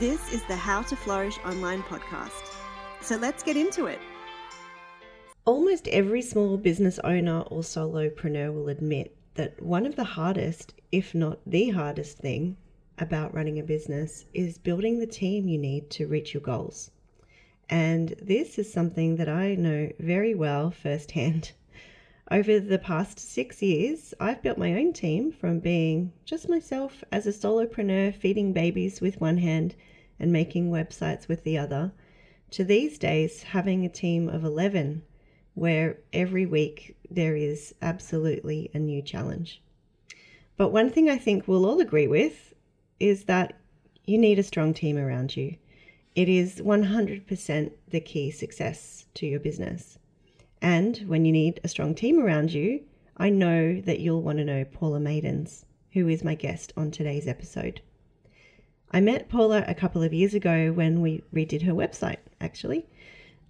This is the How to Flourish Online podcast. So let's get into it. Almost every small business owner or solopreneur will admit that one of the hardest, if not the hardest thing about running a business is building the team you need to reach your goals. And this is something that I know very well firsthand. Over the past six years, I've built my own team from being just myself as a solopreneur feeding babies with one hand and making websites with the other, to these days having a team of 11 where every week there is absolutely a new challenge. But one thing I think we'll all agree with is that you need a strong team around you. It is 100% the key success to your business. And when you need a strong team around you, I know that you'll want to know Paula Maidens, who is my guest on today's episode. I met Paula a couple of years ago when we redid her website, actually,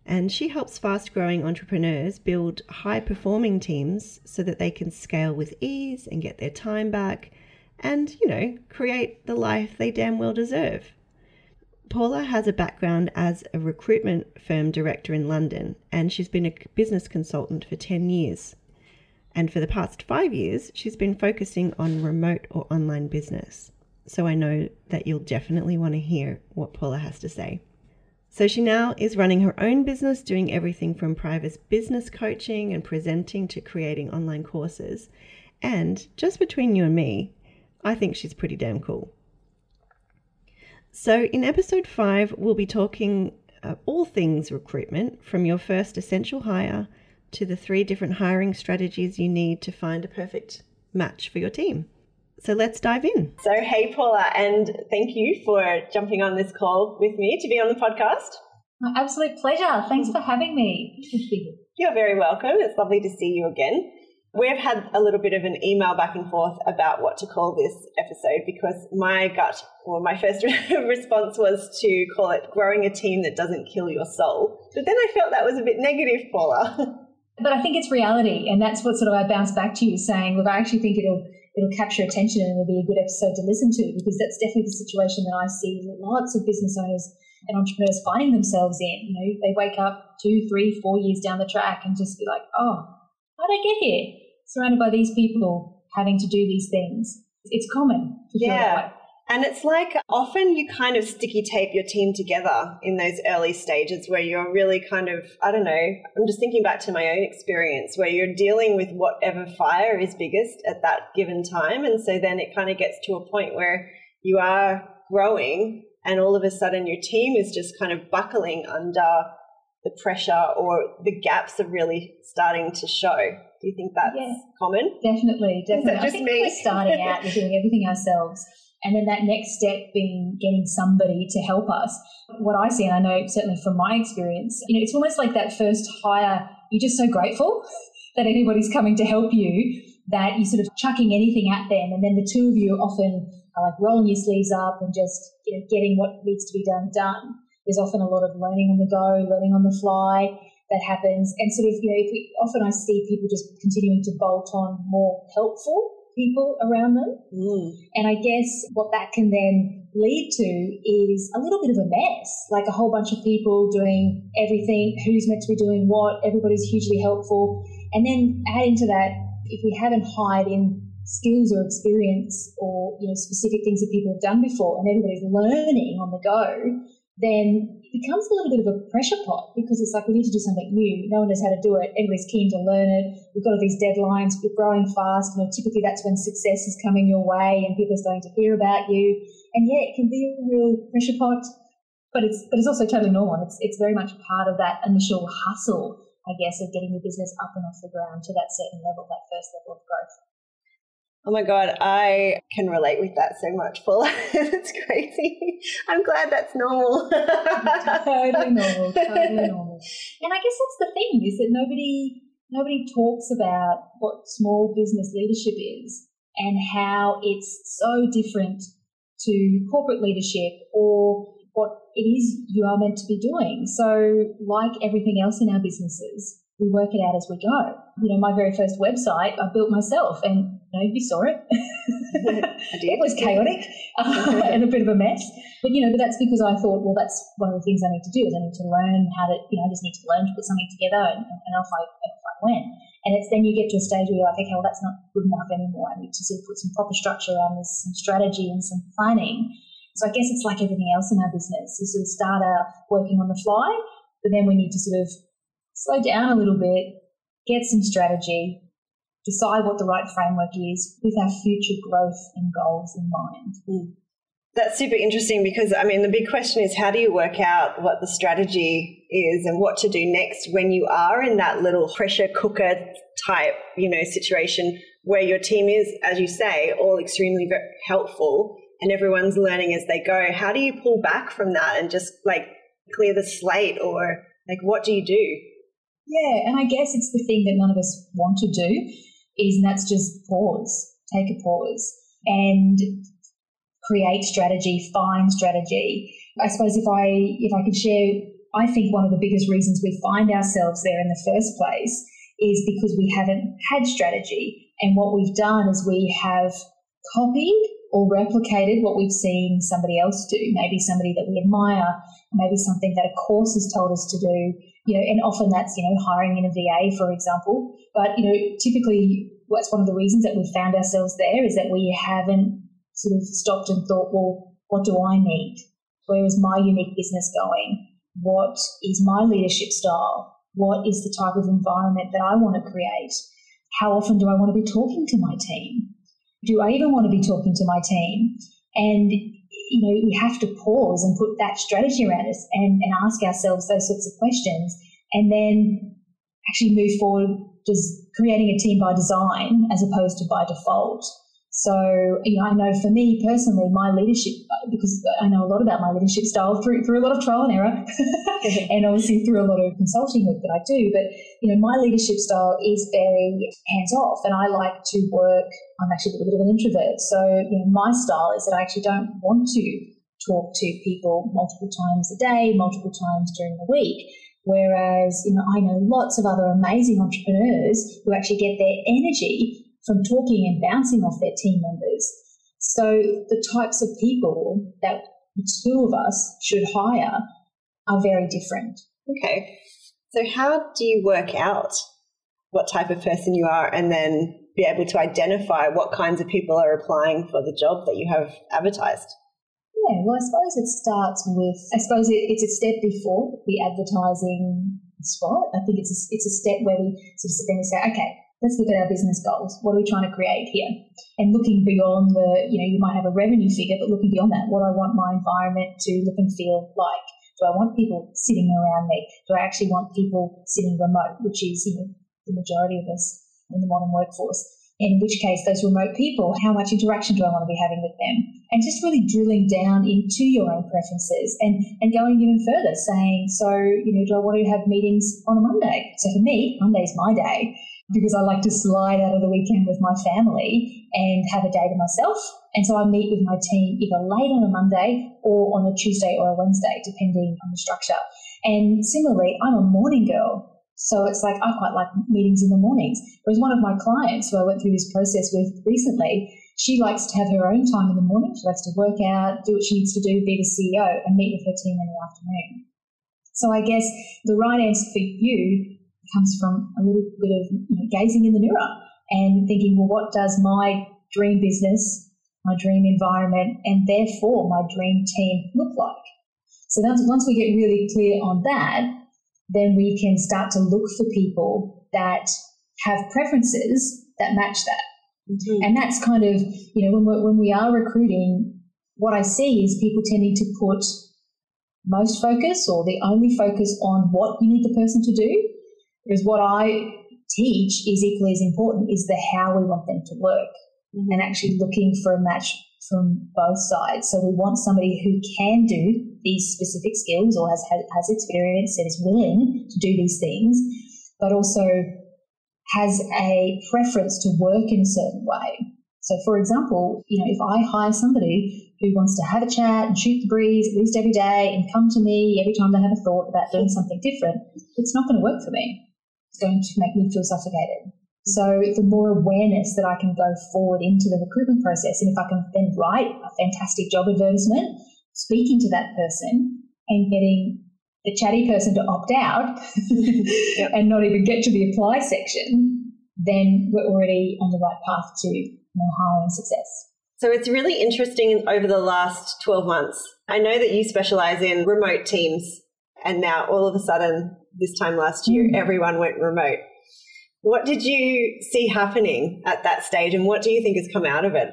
and she helps fast growing entrepreneurs build high performing teams so that they can scale with ease and get their time back and, you know, create the life they damn well deserve. Paula has a background as a recruitment firm director in London, and she's been a business consultant for 10 years. And for the past five years, she's been focusing on remote or online business. So I know that you'll definitely want to hear what Paula has to say. So she now is running her own business, doing everything from private business coaching and presenting to creating online courses. And just between you and me, I think she's pretty damn cool. So, in episode five, we'll be talking uh, all things recruitment from your first essential hire to the three different hiring strategies you need to find a perfect match for your team. So, let's dive in. So, hey, Paula, and thank you for jumping on this call with me to be on the podcast. My absolute pleasure. Thanks for having me. You're very welcome. It's lovely to see you again. We've had a little bit of an email back and forth about what to call this episode because my gut, or my first response was to call it Growing a Team That Doesn't Kill Your Soul. But then I felt that was a bit negative, Paula. But I think it's reality. And that's what sort of I bounce back to you saying, look, I actually think it'll it'll capture attention and it'll be a good episode to listen to because that's definitely the situation that I see lots of business owners and entrepreneurs finding themselves in. You know, they wake up two, three, four years down the track and just be like, oh, how did I get here? Surrounded by these people having to do these things. It's common yeah. And it's like often you kind of sticky tape your team together in those early stages where you're really kind of, I don't know, I'm just thinking back to my own experience where you're dealing with whatever fire is biggest at that given time. And so then it kind of gets to a point where you are growing and all of a sudden your team is just kind of buckling under the pressure or the gaps are really starting to show. Do you think that's yeah, common? Definitely, definitely. Just I think me? We're starting out, we're doing everything ourselves. And then that next step being getting somebody to help us. What I see, and I know certainly from my experience, you know, it's almost like that first hire, you're just so grateful that anybody's coming to help you that you're sort of chucking anything at them. And then the two of you often are like rolling your sleeves up and just you know, getting what needs to be done done. There's often a lot of learning on the go, learning on the fly that happens. And sort of, you know, we, often I see people just continuing to bolt on more helpful people around them. Mm. And I guess what that can then lead to is a little bit of a mess, like a whole bunch of people doing everything, who's meant to be doing what, everybody's hugely helpful. And then add into that, if we haven't hired in skills or experience or you know specific things that people have done before and everybody's learning on the go then becomes a little bit of a pressure pot because it's like we need to do something new. No one knows how to do it. Everybody's keen to learn it. We've got all these deadlines. We're growing fast. You know, typically that's when success is coming your way and people are starting to hear about you. And yeah, it can be a real pressure pot, but it's but it's also totally normal. It's it's very much part of that initial hustle, I guess, of getting your business up and off the ground to that certain level, that first level of growth. Oh my God, I can relate with that so much, Paula. It's crazy. I'm glad that's normal. totally normal, totally normal. And I guess that's the thing is that nobody nobody talks about what small business leadership is and how it's so different to corporate leadership or what it is you are meant to be doing. So, like everything else in our businesses, we work it out as we go. You know, my very first website I built myself and you saw it. it was chaotic and a bit of a mess. But, you know, but that's because I thought, well, that's one of the things I need to do is I need to learn how to, you know, I just need to learn to put something together and, and off, I, off I went. And it's then you get to a stage where you're like, okay, well, that's not good enough anymore. I need to sort of put some proper structure around this, some strategy and some planning. So I guess it's like everything else in our business. You sort of start out working on the fly, but then we need to sort of slow down a little bit, get some strategy, decide what the right framework is with our future growth and goals in mind. Mm. That's super interesting because I mean the big question is how do you work out what the strategy is and what to do next when you are in that little pressure cooker type, you know, situation where your team is as you say all extremely helpful and everyone's learning as they go. How do you pull back from that and just like clear the slate or like what do you do? Yeah, and I guess it's the thing that none of us want to do is, and that's just pause, take a pause and create strategy, find strategy. I suppose if I if I could share, I think one of the biggest reasons we find ourselves there in the first place is because we haven't had strategy. And what we've done is we have copied or replicated what we've seen somebody else do, maybe somebody that we admire, maybe something that a course has told us to do, you know, and often that's, you know, hiring in a VA, for example. But, you know, typically what's one of the reasons that we've found ourselves there is that we haven't sort of stopped and thought, well, what do I need? Where is my unique business going? What is my leadership style? What is the type of environment that I want to create? How often do I want to be talking to my team? Do I even want to be talking to my team? And you know, we have to pause and put that strategy around us and, and ask ourselves those sorts of questions and then actually move forward just creating a team by design as opposed to by default. So, you know, I know for me personally, my leadership, uh, because I know a lot about my leadership style through, through a lot of trial and error and obviously through a lot of consulting work that I do. But, you know, my leadership style is very hands off and I like to work. I'm actually a little bit of an introvert. So, you know, my style is that I actually don't want to talk to people multiple times a day, multiple times during the week. Whereas, you know, I know lots of other amazing entrepreneurs who actually get their energy from talking and bouncing off their team members. So the types of people that the two of us should hire are very different. Okay. So how do you work out what type of person you are and then be able to identify what kinds of people are applying for the job that you have advertised? Yeah, well, I suppose it starts with, I suppose it, it's a step before the advertising spot. I think it's a, it's a step where we sort of sit there and say, okay, let's look at our business goals. What are we trying to create here? And looking beyond the, you know, you might have a revenue figure, but looking beyond that, what I want my environment to look and feel like? Do I want people sitting around me? Do I actually want people sitting remote, which is, you know, the majority of us in the modern workforce? In which case, those remote people, how much interaction do I want to be having with them? And just really drilling down into your own preferences and, and going even further, saying, so, you know, do I want to have meetings on a Monday? So for me, Monday's my day because I like to slide out of the weekend with my family and have a day to myself. And so I meet with my team either late on a Monday or on a Tuesday or a Wednesday, depending on the structure. And similarly, I'm a morning girl. So it's like I quite like meetings in the mornings. Whereas one of my clients who I went through this process with recently, she likes to have her own time in the morning. She likes to work out, do what she needs to do, be the CEO, and meet with her team in the afternoon. So I guess the right answer for you comes from a little bit of you know, gazing in the mirror and thinking, well, what does my dream business, my dream environment, and therefore my dream team look like? So once we get really clear on that, then we can start to look for people that have preferences that match that. Mm-hmm. And that's kind of, you know, when, we're, when we are recruiting, what I see is people tending to put most focus or the only focus on what you need the person to do because what I teach is equally as important is the how we want them to work mm-hmm. and actually looking for a match from both sides. So we want somebody who can do these specific skills or has, has experience and is willing to do these things, but also has a preference to work in a certain way. So, for example, you know, if I hire somebody who wants to have a chat and shoot the breeze at least every day and come to me every time they have a thought about doing something different, it's not going to work for me it's going to make me feel suffocated. So the more awareness that I can go forward into the recruitment process, and if I can then write a fantastic job advertisement, speaking to that person and getting the chatty person to opt out yep. and not even get to the apply section, then we're already on the right path to you know, hiring success. So it's really interesting over the last 12 months. I know that you specialize in remote teams, and now all of a sudden, this time last year, mm. everyone went remote. What did you see happening at that stage, and what do you think has come out of it?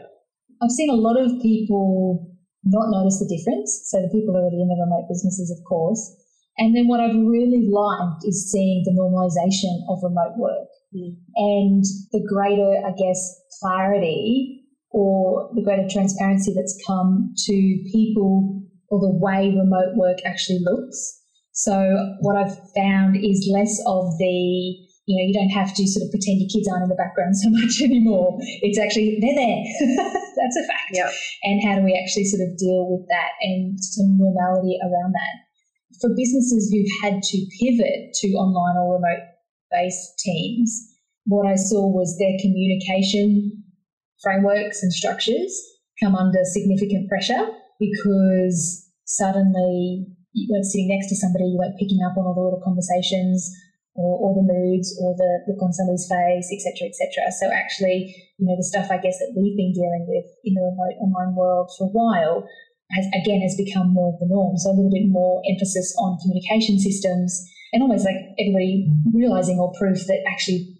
I've seen a lot of people not notice the difference. So the people already in the remote businesses, of course. And then what I've really liked is seeing the normalization of remote work mm. and the greater, I guess, clarity or the greater transparency that's come to people or the way remote work actually looks. So what I've found is less of the you know, you don't have to sort of pretend your kids aren't in the background so much anymore. It's actually, they're there. That's a fact. Yep. And how do we actually sort of deal with that and some normality around that? For businesses who've had to pivot to online or remote based teams, what I saw was their communication frameworks and structures come under significant pressure because suddenly you weren't sitting next to somebody, you weren't picking up on all the little conversations or, or the moods or the look on somebody's face, etc., etc. So actually, you know, the stuff I guess that we've been dealing with in the remote online world for a while has again has become more of the norm. So a little bit more emphasis on communication systems and almost like everybody realizing or proof that actually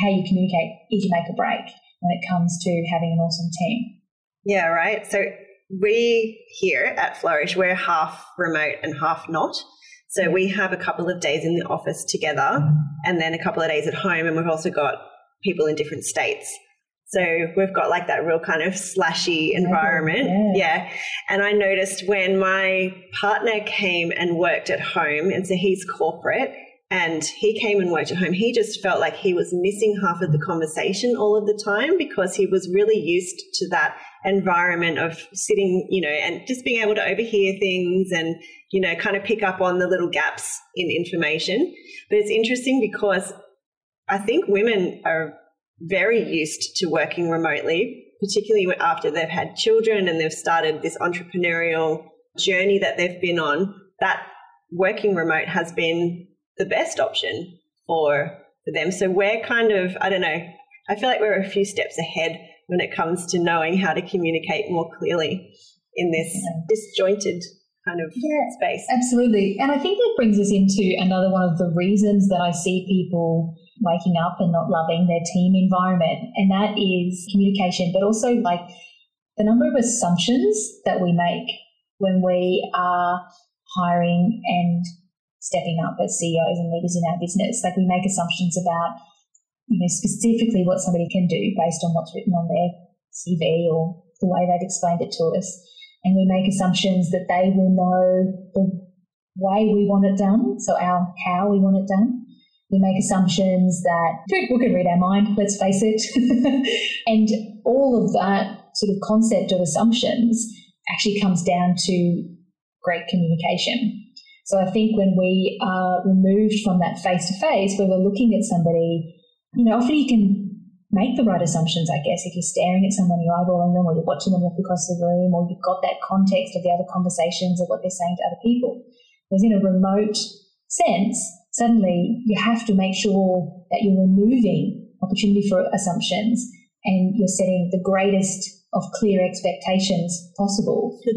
how you communicate is you make a break when it comes to having an awesome team. Yeah, right. So we here at Flourish, we're half remote and half not. So we have a couple of days in the office together and then a couple of days at home. And we've also got people in different states. So we've got like that real kind of slashy environment. Yeah. yeah. And I noticed when my partner came and worked at home, and so he's corporate, and he came and worked at home, he just felt like he was missing half of the conversation all of the time because he was really used to that environment of sitting, you know, and just being able to overhear things and, you know, kind of pick up on the little gaps in information. But it's interesting because I think women are very used to working remotely, particularly after they've had children and they've started this entrepreneurial journey that they've been on. That working remote has been the best option for for them. So we're kind of I don't know. I feel like we're a few steps ahead when it comes to knowing how to communicate more clearly in this disjointed kind of yeah, space. Absolutely. And I think that brings us into another one of the reasons that I see people waking up and not loving their team environment. And that is communication, but also like the number of assumptions that we make when we are hiring and stepping up as CEOs and leaders in our business. Like we make assumptions about, you know, specifically what somebody can do based on what's written on their CV or the way they've explained it to us. And we make assumptions that they will know the way we want it done, so our how we want it done. We make assumptions that people can read our mind, let's face it. and all of that sort of concept of assumptions actually comes down to great communication. So I think when we are removed from that face to face, where we're looking at somebody, you know, often you can make the right assumptions, I guess, if you're staring at someone, you're eyeballing them, or you're watching them walk across the room, or you've got that context of the other conversations of what they're saying to other people. Whereas in a remote sense, suddenly you have to make sure that you're removing opportunity for assumptions and you're setting the greatest of clear expectations possible.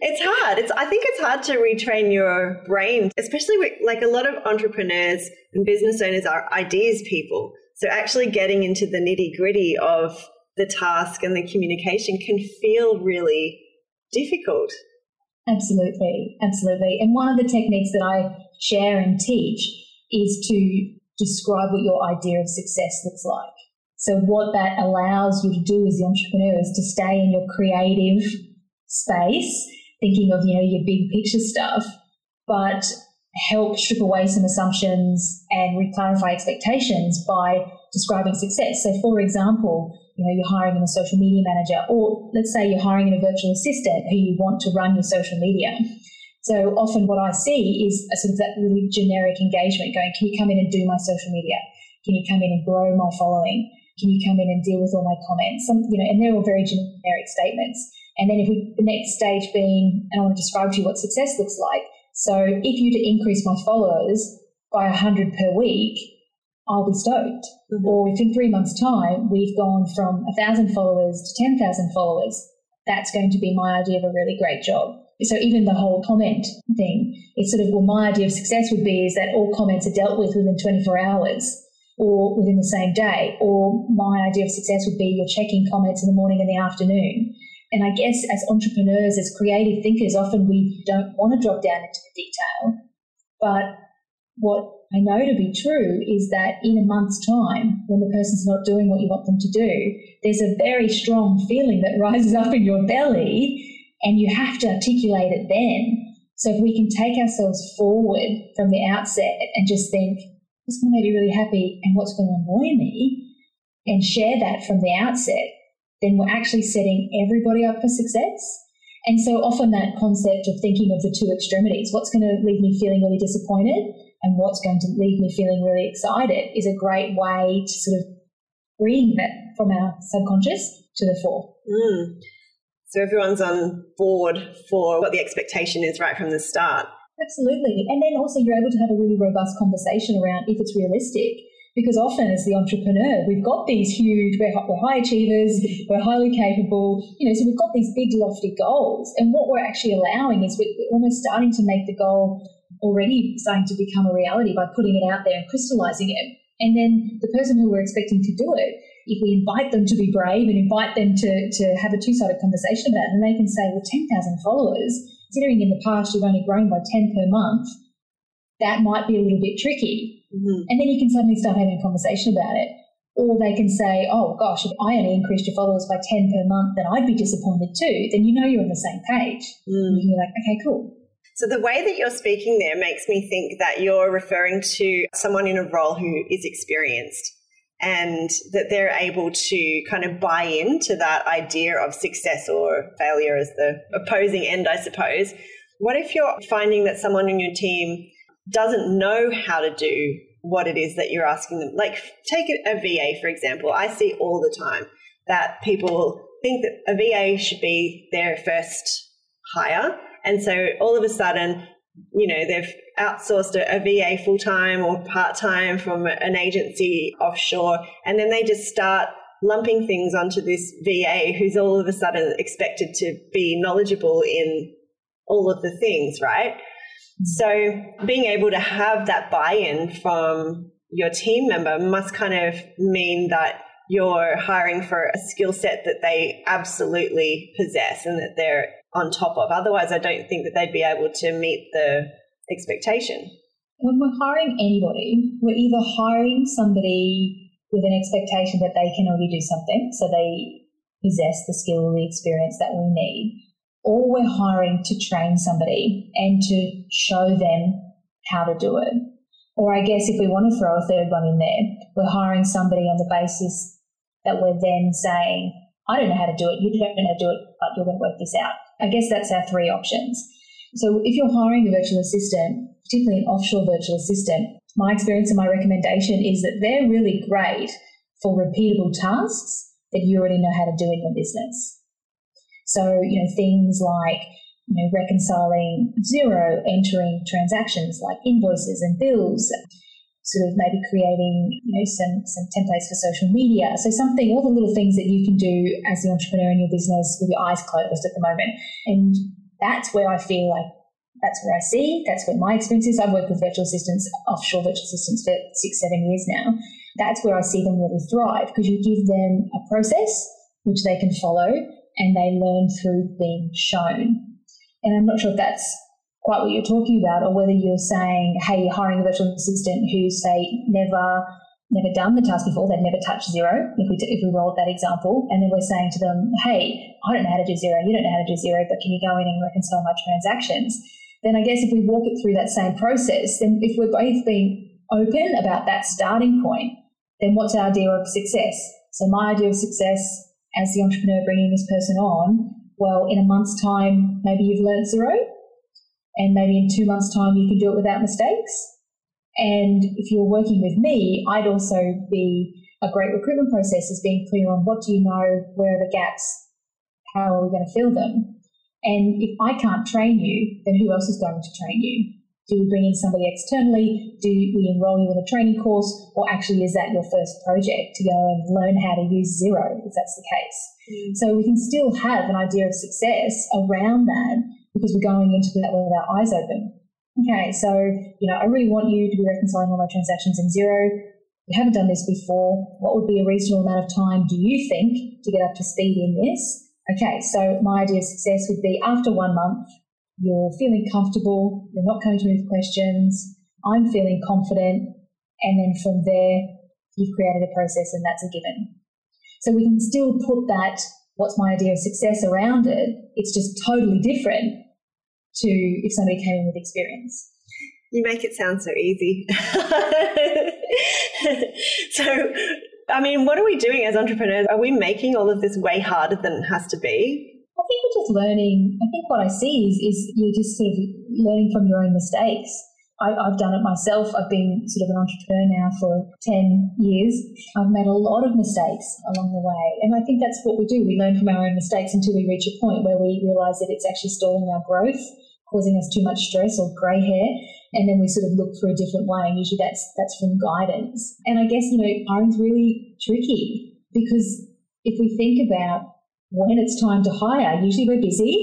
It's hard. It's I think it's hard to retrain your brain, especially with like a lot of entrepreneurs and business owners are ideas people. So actually getting into the nitty gritty of the task and the communication can feel really difficult. Absolutely, absolutely. And one of the techniques that I share and teach is to describe what your idea of success looks like. So what that allows you to do as the entrepreneur is to stay in your creative space thinking of, you know, your big picture stuff, but help strip away some assumptions and reclarify expectations by describing success. So, for example, you know, you're hiring a social media manager, or let's say you're hiring a virtual assistant who you want to run your social media. So often what I see is a sort of that really generic engagement going, can you come in and do my social media? Can you come in and grow my following? Can you come in and deal with all my comments? Some, you know, and they're all very generic statements. And then if we, the next stage being, and I want to describe to you what success looks like. So if you to increase my followers by 100 per week, I'll be stoked. Mm-hmm. Or if in three months' time we've gone from 1,000 followers to 10,000 followers, that's going to be my idea of a really great job. So even the whole comment thing, it's sort of, well, my idea of success would be is that all comments are dealt with within 24 hours or within the same day. Or my idea of success would be you're checking comments in the morning and the afternoon. And I guess as entrepreneurs, as creative thinkers, often we don't want to drop down into the detail. But what I know to be true is that in a month's time, when the person's not doing what you want them to do, there's a very strong feeling that rises up in your belly, and you have to articulate it then. So if we can take ourselves forward from the outset and just think, what's going to make me really happy and what's going to annoy me, and share that from the outset, then we're actually setting everybody up for success. And so often that concept of thinking of the two extremities, what's going to leave me feeling really disappointed and what's going to leave me feeling really excited is a great way to sort of bring that from our subconscious to the fore. Mm. So everyone's on board for what the expectation is right from the start. Absolutely. And then also you're able to have a really robust conversation around if it's realistic. Because often, as the entrepreneur, we've got these huge, we're, we're high achievers, we're highly capable, you know, so we've got these big, lofty goals. And what we're actually allowing is we're almost starting to make the goal already starting to become a reality by putting it out there and crystallizing it. And then the person who we're expecting to do it, if we invite them to be brave and invite them to, to have a two sided conversation about it, and they can say, well, 10,000 followers, considering in the past you've only grown by 10 per month, that might be a little bit tricky. Mm-hmm. And then you can suddenly start having a conversation about it. Or they can say, oh gosh, if I only increased your followers by 10 per month, then I'd be disappointed too. Then you know you're on the same page. Mm. you're like, okay, cool. So the way that you're speaking there makes me think that you're referring to someone in a role who is experienced and that they're able to kind of buy into that idea of success or failure as the opposing end, I suppose. What if you're finding that someone in your team doesn't know how to do what it is that you're asking them? Like, take a VA, for example. I see all the time that people think that a VA should be their first hire. And so all of a sudden, you know, they've outsourced a, a VA full time or part time from an agency offshore, and then they just start lumping things onto this VA who's all of a sudden expected to be knowledgeable in all of the things, right? Mm-hmm. So being able to have that buy-in from your team member must kind of mean that you're hiring for a skill set that they absolutely possess and that they're on top of. Otherwise, I don't think that they'd be able to meet the expectation. When we're hiring anybody, we're either hiring somebody with an expectation that they can already do something, so they possess the skill or the experience that we need, or we're hiring to train somebody and to show them how to do it. Or I guess if we want to throw a third one in there, we're hiring somebody on the basis that we're then saying, I don't know how to do it, you don't know how to do it, but you're going to work this out. I guess that's our three options. So if you're hiring a virtual assistant, particularly an offshore virtual assistant, my experience and my recommendation is that they're really great for repeatable tasks that you already know how to do in your business. So, you know, things like you know, reconciling Xero, entering transactions like invoices and bills, sort of maybe creating, you know, some, some templates for social media. So something, all the little things that you can do as the entrepreneur in your business with your eyes closed at the moment. And that's where I feel like that's where I see, that's where my experience is. I've worked with virtual assistants, offshore virtual assistants for six, seven years now. That's where I see them really thrive because you give them a process which they can follow and they learn through being shown. And I'm not sure if that's quite what you're talking about, or whether you're saying, hey, you're hiring a virtual assistant who say never never done the task before, they've never touched Xero, If we if we roll that example, and then we're saying to them, hey, I don't know how to do Xero, you don't know how to do Xero, but can you go in and reconcile my transactions? Then I guess if we walk it through that same process, then if we're both being open about that starting point, then what's our idea of success? So my idea of success as the entrepreneur bringing this person on well, in a month's time, maybe you've learned Xero, and maybe in two months' time, you can do it without mistakes. And if you're working with me, I'd also be a great recruitment process is being clear on what do you know, where are the gaps, how are we going to fill them? And if I can't train you, then who else is going to train you? Do we bring in somebody externally? Do we enroll you in a training course? Or actually, is that your first project to go and learn how to use Xero if that's the case? Mm. So we can still have an idea of success around that because we're going into that with our eyes open. Okay, so, you know, I really want you to be reconciling all my transactions in Xero. We haven't done this before. What would be a reasonable amount of time do you think to get up to speed in this? Okay, so my idea of success would be after one month, you're feeling comfortable, you're not coming to me with questions, I'm feeling confident, and then from there, you've created a process and that's a given. So we can still put that, what's my idea of success around it, it's just totally different to if somebody came in with experience. You make it sound so easy. so, I mean, what are we doing as entrepreneurs? Are we making all of this way harder than it has to be? Just learning. I think what I see is, is you're just sort of learning from your own mistakes. I, have done it myself. I've been sort of an entrepreneur now for 10 years. I've made a lot of mistakes along the way. And I think that's what we do. We learn from our own mistakes until we reach a point where we realize that it's actually stalling our growth, causing us too much stress or grey hair. And then we sort of look for a different way. And usually that's, that's from guidance. And I guess, you know, hiring's really tricky because if we think about when it's time to hire, usually we're busy,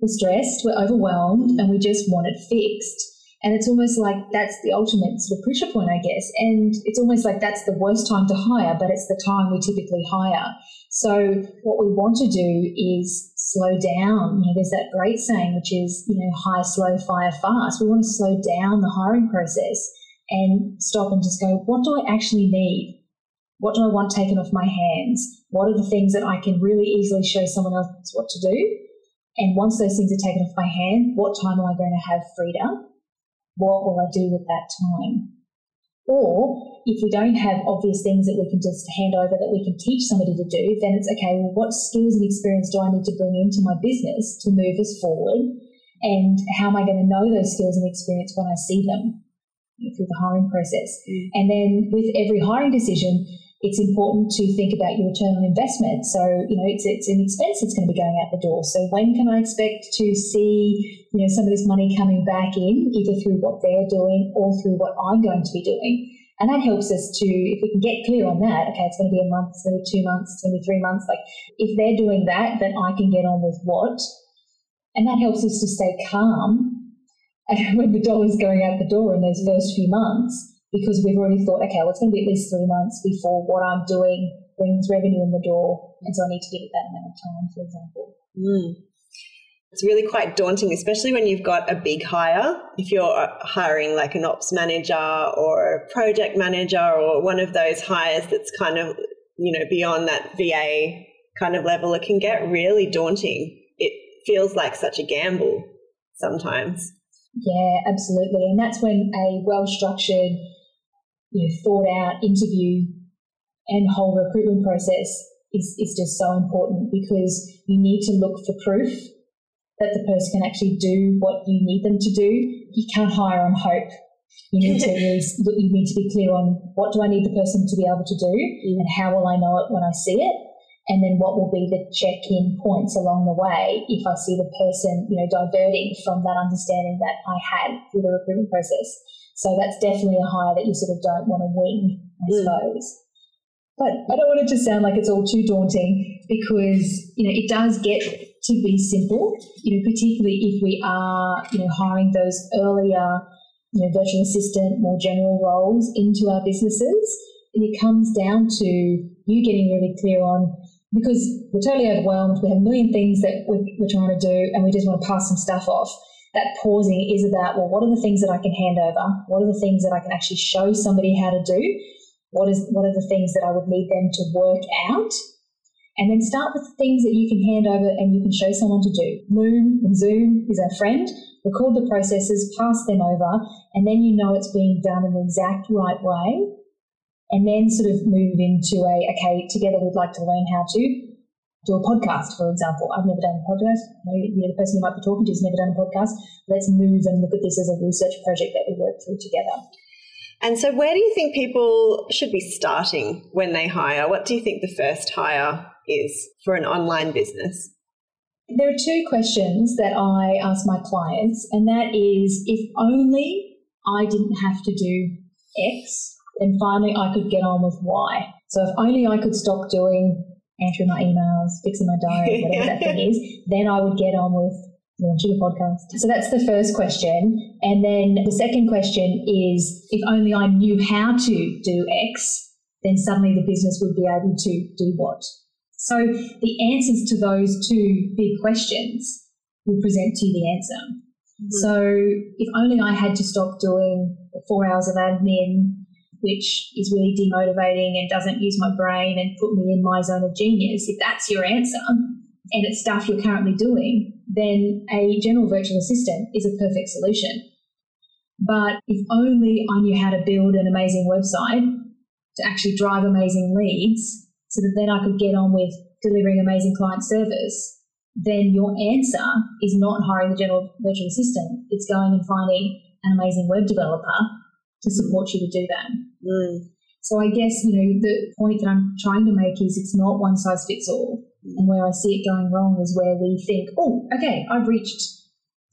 we're stressed, we're overwhelmed, and we just want it fixed. And it's almost like that's the ultimate sort of pressure point, I guess. And it's almost like that's the worst time to hire, but it's the time we typically hire. So what we want to do is slow down. You know, there's that great saying, which is, you know, hire slow, fire fast. We want to slow down the hiring process and stop and just go, what do I actually need? What do I want taken off my hands? What are the things that I can really easily show someone else what to do? And once those things are taken off my hand, what time am I going to have freedom? what will I do with that time? Or if we don't have obvious things that we can just hand over that we can teach somebody to do, then it's okay, well, what skills and experience do I need to bring into my business to move us forward? And how am I going to know those skills and experience when I see them through the hiring process? Mm. And then with every hiring decision, it's important to think about your return on investment. So, you know, it's, it's an expense that's going to be going out the door. So when can I expect to see, you know, some of this money coming back in, either through what they're doing or through what I'm going to be doing? And that helps us to, if we can get clear on that, okay, it's going to be a month, it's going to be two months, it's going to be three months. Like, if they're doing that, then I can get on with what? And that helps us to stay calm when the dollar's going out the door in those first few months because we've already thought, okay, well, it's going to be at least three months before what I'm doing brings revenue in the door. And so I need to give it that amount of time, for example. Mm. It's really quite daunting, especially when you've got a big hire. If you're hiring like an ops manager or a project manager or one of those hires that's kind of, you know, beyond that VA kind of level, it can get really daunting. It feels like such a gamble sometimes. Yeah, absolutely. And that's when a well structured you know, thought out interview and whole recruitment process is, is just so important because you need to look for proof that the person can actually do what you need them to do. You can't hire on hope. You need to really, you need to be clear on what do I need the person to be able to do and how will I know it when I see it? And then what will be the check-in points along the way if I see the person, you know, diverting from that understanding that I had through the recruitment process. So that's definitely a hire that you sort of don't want to wing, I mm. suppose. But I don't want it to sound like it's all too daunting because, you know, it does get to be simple, you know, particularly if we are, you know, hiring those earlier, you know, virtual assistant, more general roles into our businesses. And it comes down to you getting really clear on because we're totally overwhelmed. We have a million things that we're, we're trying to do and we just want to pass some stuff off that pausing is about, well, what are the things that I can hand over? What are the things that I can actually show somebody how to do? What is what are the things that I would need them to work out? And then start with the things that you can hand over and you can show someone to do. Loom and Zoom is our friend. Record the processes, pass them over, and then you know it's being done in the exact right way. And then sort of move into a, okay, together we'd like to learn how to do a podcast, for example. I've never done a podcast. You know, the person you might be talking to has never done a podcast. Let's move and look at this as a research project that we work through together. And so, where do you think people should be starting when they hire? What do you think the first hire is for an online business? There are two questions that I ask my clients, and that is if only I didn't have to do X, then finally I could get on with Y. So if only I could stop doing answering my emails, fixing my diary, whatever that thing is, then I would get on with launching a podcast. So that's the first question. And then the second question is if only I knew how to do X, then suddenly the business would be able to do what? So the answers to those two big questions will present to you the answer. Mm-hmm. So if only I had to stop doing four hours of admin, which is really demotivating and doesn't use my brain and put me in my zone of genius, if that's your answer and it's stuff you're currently doing, then a general virtual assistant is a perfect solution. But if only I knew how to build an amazing website to actually drive amazing leads so that then I could get on with delivering amazing client service, then your answer is not hiring the general virtual assistant. It's going and finding an amazing web developer to support you to do that. Mm. So I guess, you know, the point that I'm trying to make is it's not one size fits all. And where I see it going wrong is where we think, oh, okay, I've reached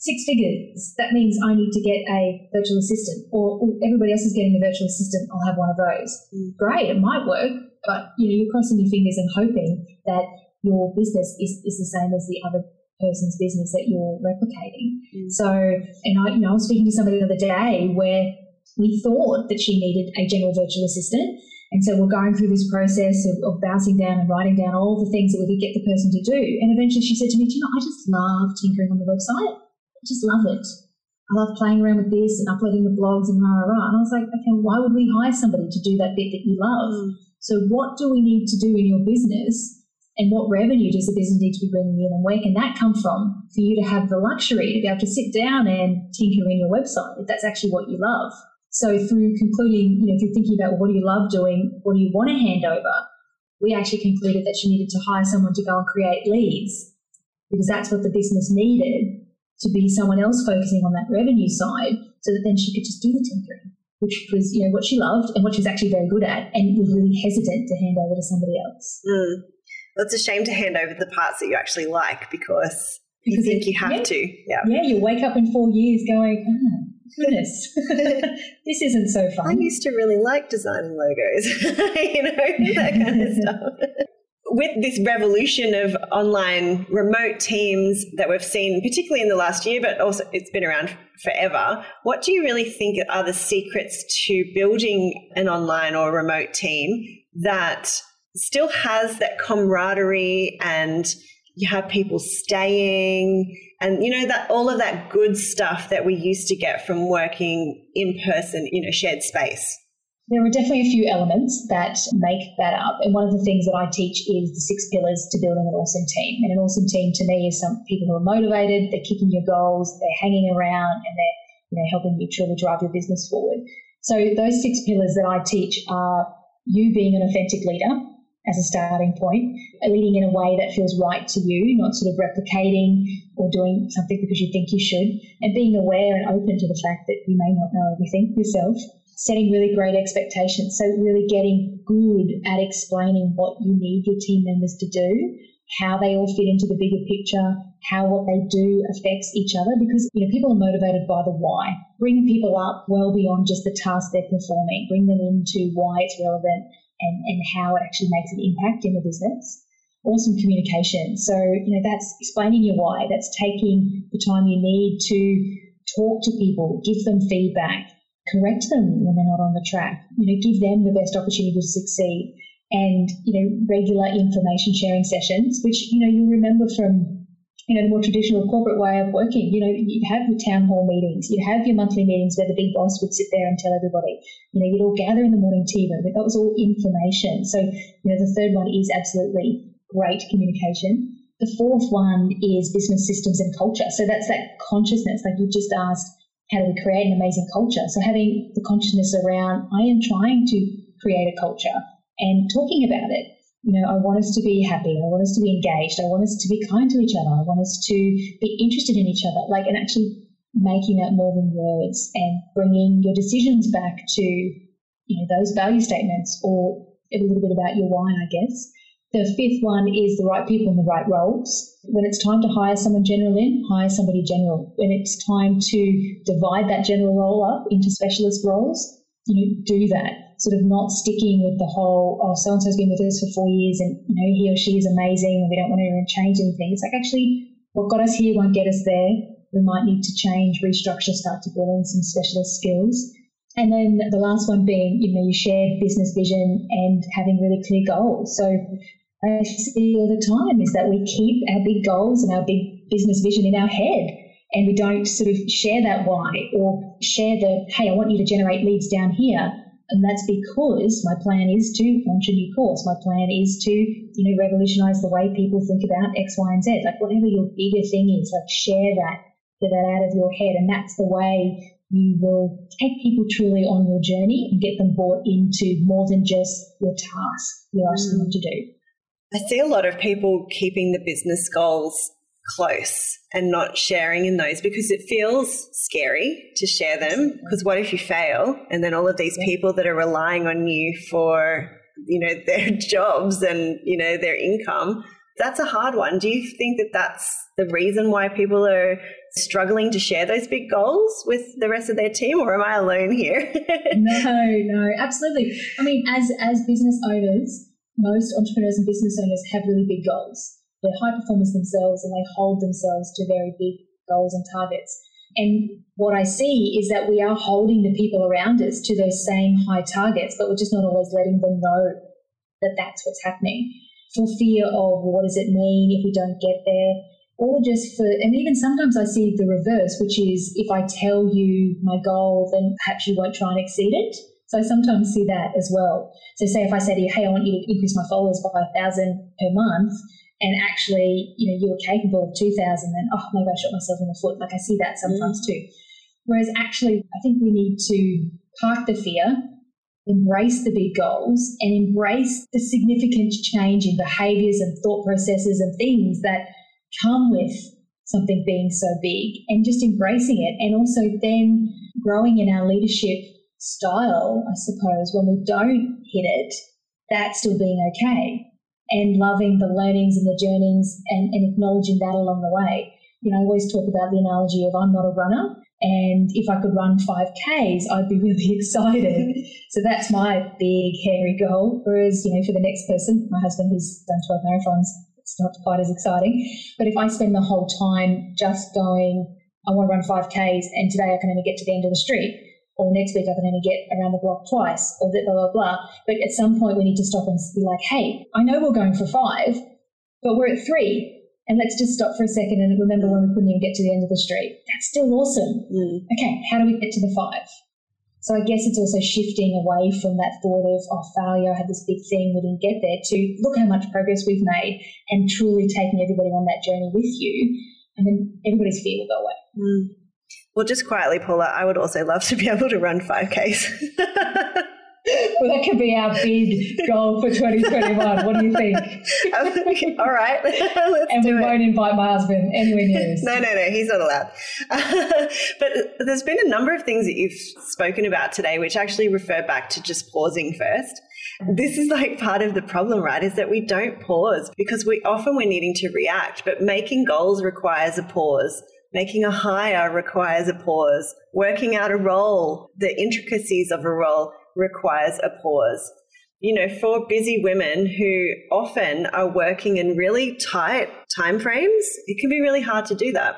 six figures. That means I need to get a virtual assistant, or oh, everybody else is getting a virtual assistant. I'll have one of those. Mm. Great, it might work, but you know, you're crossing your fingers and hoping that your business is, is the same as the other person's business that you're replicating. Mm. So, and I, you know, I was speaking to somebody the other day where we thought that she needed a general virtual assistant and so we're going through this process of, of, bouncing down and writing down all the things that we could get the person to do. And eventually she said to me, Do you know, I just love tinkering on the website. I just love it. I love playing around with this and uploading the blogs and rah, rah, rah. And I was like, okay, why would we hire somebody to do that bit that you love? Mm. So what do we need to do in your business? And what revenue does the business need to be bringing in? And where can that come from for you to have the luxury to be able to sit down and tinker in your website if that's actually what you love? So through concluding, you know, if you're thinking about what do you love doing, what do you want to hand over, we actually concluded that she needed to hire someone to go and create leads because that's what the business needed to be someone else focusing on that revenue side so that then she could just do the tinkering, which was, you know, what she loved and what she's actually very good at and was really hesitant to hand over to somebody else. Mm. Well, it's a shame to hand over the parts that you actually like because, because you think it, you have yeah, to. Yeah. Yeah, you wake up in four years going, oh, goodness, this isn't so fun. I used to really like designing logos, you know, that kind of stuff. With this revolution of online remote teams that we've seen, particularly in the last year, but also it's been around forever, what do you really think are the secrets to building an online or remote team that still has that camaraderie and you have people staying and you know that all of that good stuff that we used to get from working in person in a shared space there are definitely a few elements that make that up. And one of the things that I teach is the six pillars to building an awesome team. And an awesome team to me is some people who are motivated, they're kicking your goals, they're hanging around, and they're you know, helping you truly drive your business forward. So those six pillars that I teach are you being an authentic leader, as a starting point, leading in a way that feels right to you, not sort of replicating or doing something because you think you should, and being aware and open to the fact that you may not know everything yourself. Setting really great expectations. So, really getting good at explaining what you need your team members to do, how they all fit into the bigger picture, how what they do affects each other because you know people are motivated by the why. Bring people up well beyond just the task they're performing. Bring them into why it's relevant and, and how it actually makes an impact in the business. Awesome communication. So, you know, that's explaining your why. That's taking the time you need to talk to people, give them feedback, correct them when they're not on the track, you know, give them the best opportunity to succeed. And, you know, regular information sharing sessions, which, you know, you remember from you know, the more traditional corporate way of working. You know, you'd have your town hall meetings, you'd have your monthly meetings where the big boss would sit there and tell everybody, you know, you'd all gather in the morning tea room. But that was all information. So, you know, the third one is absolutely great communication. The fourth one is business systems and culture. So that's that consciousness, like you just asked, how do we create an amazing culture? So having the consciousness around, I am trying to create a culture and talking about it you know, I want us to be happy. I want us to be engaged. I want us to be kind to each other. I want us to be interested in each other. Like, and actually making that more than words and bringing your decisions back to you know those value statements or a little bit about your why, I guess. The fifth one is the right people in the right roles. When it's time to hire someone general in, hire somebody general. When it's time to divide that general role up into specialist roles, you know, do that. Sort of not sticking with the whole, oh, so and so's been with us for four years and, you know, he or she is amazing and we don't want to change anything. It's like actually what got us here won't get us there. We might need to change, restructure, start to build in some specialist skills. And then the last one being, you know, your shared business vision and having really clear goals. So I see all the time is that we keep our big goals and our big business vision in our head and we don't sort of share that why or share the, hey, I want you to generate leads down here. And that's because my plan is to launch a new course. My plan is to, you know, revolutionize the way people think about X, Y, and Z. Like whatever your bigger thing is, like share that, get that out of your head. And that's the way you will take people truly on your journey and get them bought into more than just your task you're asking them mm. to do. I see a lot of people keeping the business goals close and not sharing in those because it feels scary to share them. Because what if you fail? And then all of these people that are relying on you for, you know, their jobs and, you know, their income, that's a hard one. Do you think that that's the reason why people are struggling to share those big goals with the rest of their team, or am I alone here? no, no, absolutely. I mean, as as business owners, most entrepreneurs and business owners have really big goals. They're high performers themselves, and they hold themselves to very big goals and targets. And what I see is that we are holding the people around us to those same high targets, but we're just not always letting them know that that's what's happening for fear of what does it mean if we don't get there or just for, and even sometimes I see the reverse, which is if I tell you my goal, then perhaps you won't try and exceed it. So I sometimes see that as well. So say if I say to you, hey, I want you to increase my followers by a thousand per month, and actually, you know, you were capable of 2,000, then, oh, maybe I shot myself in the foot. Like I see that sometimes mm. too. Whereas actually, I think we need to park the fear, embrace the big goals, and embrace the significant change in behaviors and thought processes and things that come with something being so big and just embracing it. And also then growing in our leadership style, I suppose, when we don't hit it, that's still being okay. And loving the learnings and the journeys and, and acknowledging that along the way. You know, I always talk about the analogy of I'm not a runner. And if I could run 5Ks, I'd be really excited. so that's my big, hairy goal. Whereas, you know, for the next person, my husband, who's done 12 marathons, it's not quite as exciting. But if I spend the whole time just going, I want to run 5Ks and today I can only get to the end of the street, or next week I can only get around the block twice, or blah, blah, blah. But at some point we need to stop and be like, hey, I know we're going for five, but we're at three. And let's just stop for a second and remember when we couldn't even get to the end of the street. That's still awesome. Mm. Okay, how do we get to the five? So I guess it's also shifting away from that thought of, oh, failure, I had this big thing, we didn't get there, to look how much progress we've made and truly taking everybody on that journey with you. And then everybody's fear will go away. Mm. Well, just quietly, Paula, I would also love to be able to run 5Ks. well, that could be our big goal for 2021. What do you think? All right. and we won't invite my husband anywhere near us. No, no, no. He's not allowed. but there's been a number of things that you've spoken about today, which actually refer back to just pausing first. This is like part of the problem, right? Is that we don't pause because we often we're needing to react, but making goals requires a pause. Making a hire requires a pause. Working out a role, the intricacies of a role requires a pause. You know, for busy women who often are working in really tight time frames, it can be really hard to do that.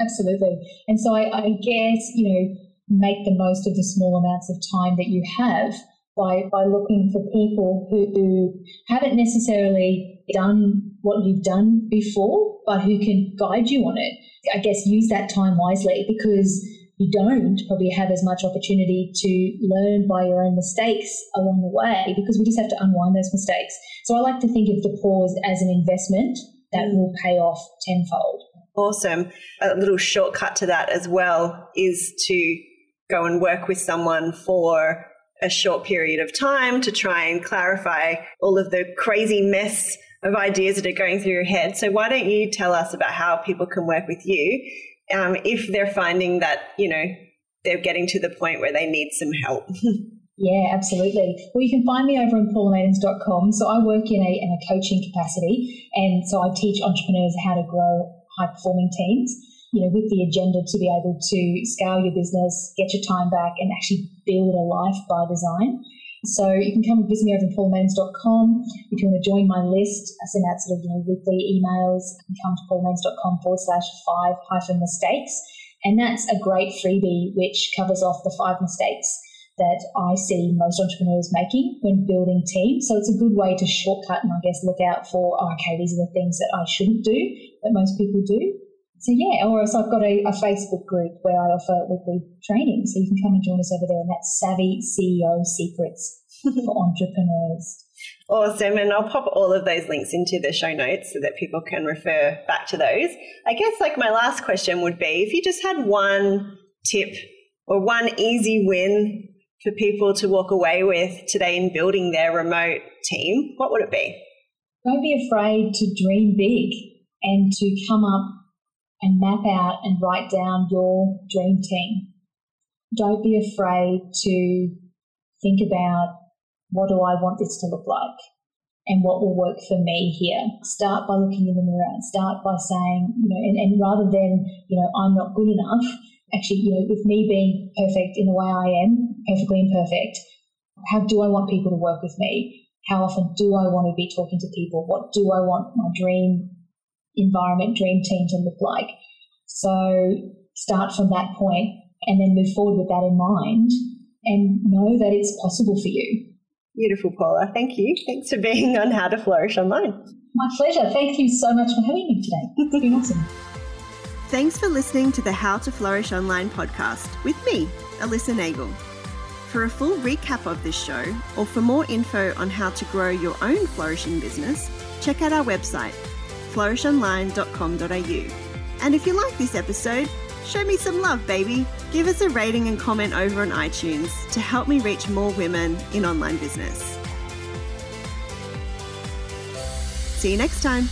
Absolutely. And so I, I guess, you know, make the most of the small amounts of time that you have by, by looking for people who, who haven't necessarily done what you've done before, but who can guide you on it. I guess use that time wisely because you don't probably have as much opportunity to learn by your own mistakes along the way because we just have to unwind those mistakes. So I like to think of the pause as an investment that will pay off tenfold. Awesome. A little shortcut to that as well is to go and work with someone for a short period of time to try and clarify all of the crazy mess of ideas that are going through your head. So why don't you tell us about how people can work with you um, if they're finding that, you know, they're getting to the point where they need some help. yeah, absolutely. Well, you can find me over on paulamadens.com. So I work in a, in a coaching capacity, and so I teach entrepreneurs how to grow high performing teams. You know, with the agenda to be able to scale your business, get your time back, and actually build a life by design. So you can come and visit me over at paulamadens.com. If you want to join my list, I send out sort of you know, weekly emails. You can come to paulamadens.com forward slash five hyphen mistakes. And that's a great freebie which covers off the five mistakes that I see most entrepreneurs making when building teams. So it's a good way to shortcut and I guess look out for, oh, okay, these are the things that I shouldn't do that most people do. So yeah, or else I've got a, a, Facebook group where I offer weekly training. So you can come and join us over there and that's Savvy CEO Secrets for Entrepreneurs. Awesome. And I'll pop all of those links into the show notes so that people can refer back to those. I guess like my last question would be if you just had one tip or one easy win for people to walk away with today in building their remote team, what would it be? Don't be afraid to dream big and to come up and map out and write down your dream team. Don't be afraid to think about what do I want this to look like and what will work for me here. Start by looking in the mirror and start by saying, you know, and, and rather than, you know, I'm not good enough, actually, you know, with me being perfect in the way I am, perfectly imperfect, how do I want people to work with me? How often do I want to be talking to people? What do I want my dream environment, dream team to look like. So start from that point and then move forward with that in mind and know that it's possible for you. Beautiful, Paula. Thank you. Thanks for being on How to Flourish Online. My pleasure. Thank you so much for having me today. It's been awesome. Thanks for listening to the How to Flourish Online podcast with me, Alyssa Nagel. For a full recap of this show, or for more info on how to grow your own flourishing business, check out our website, flourishonline.com.au. And if you like this episode, show me some love, baby. Give us a rating and comment over on iTunes to help me reach more women in online business. See you next time.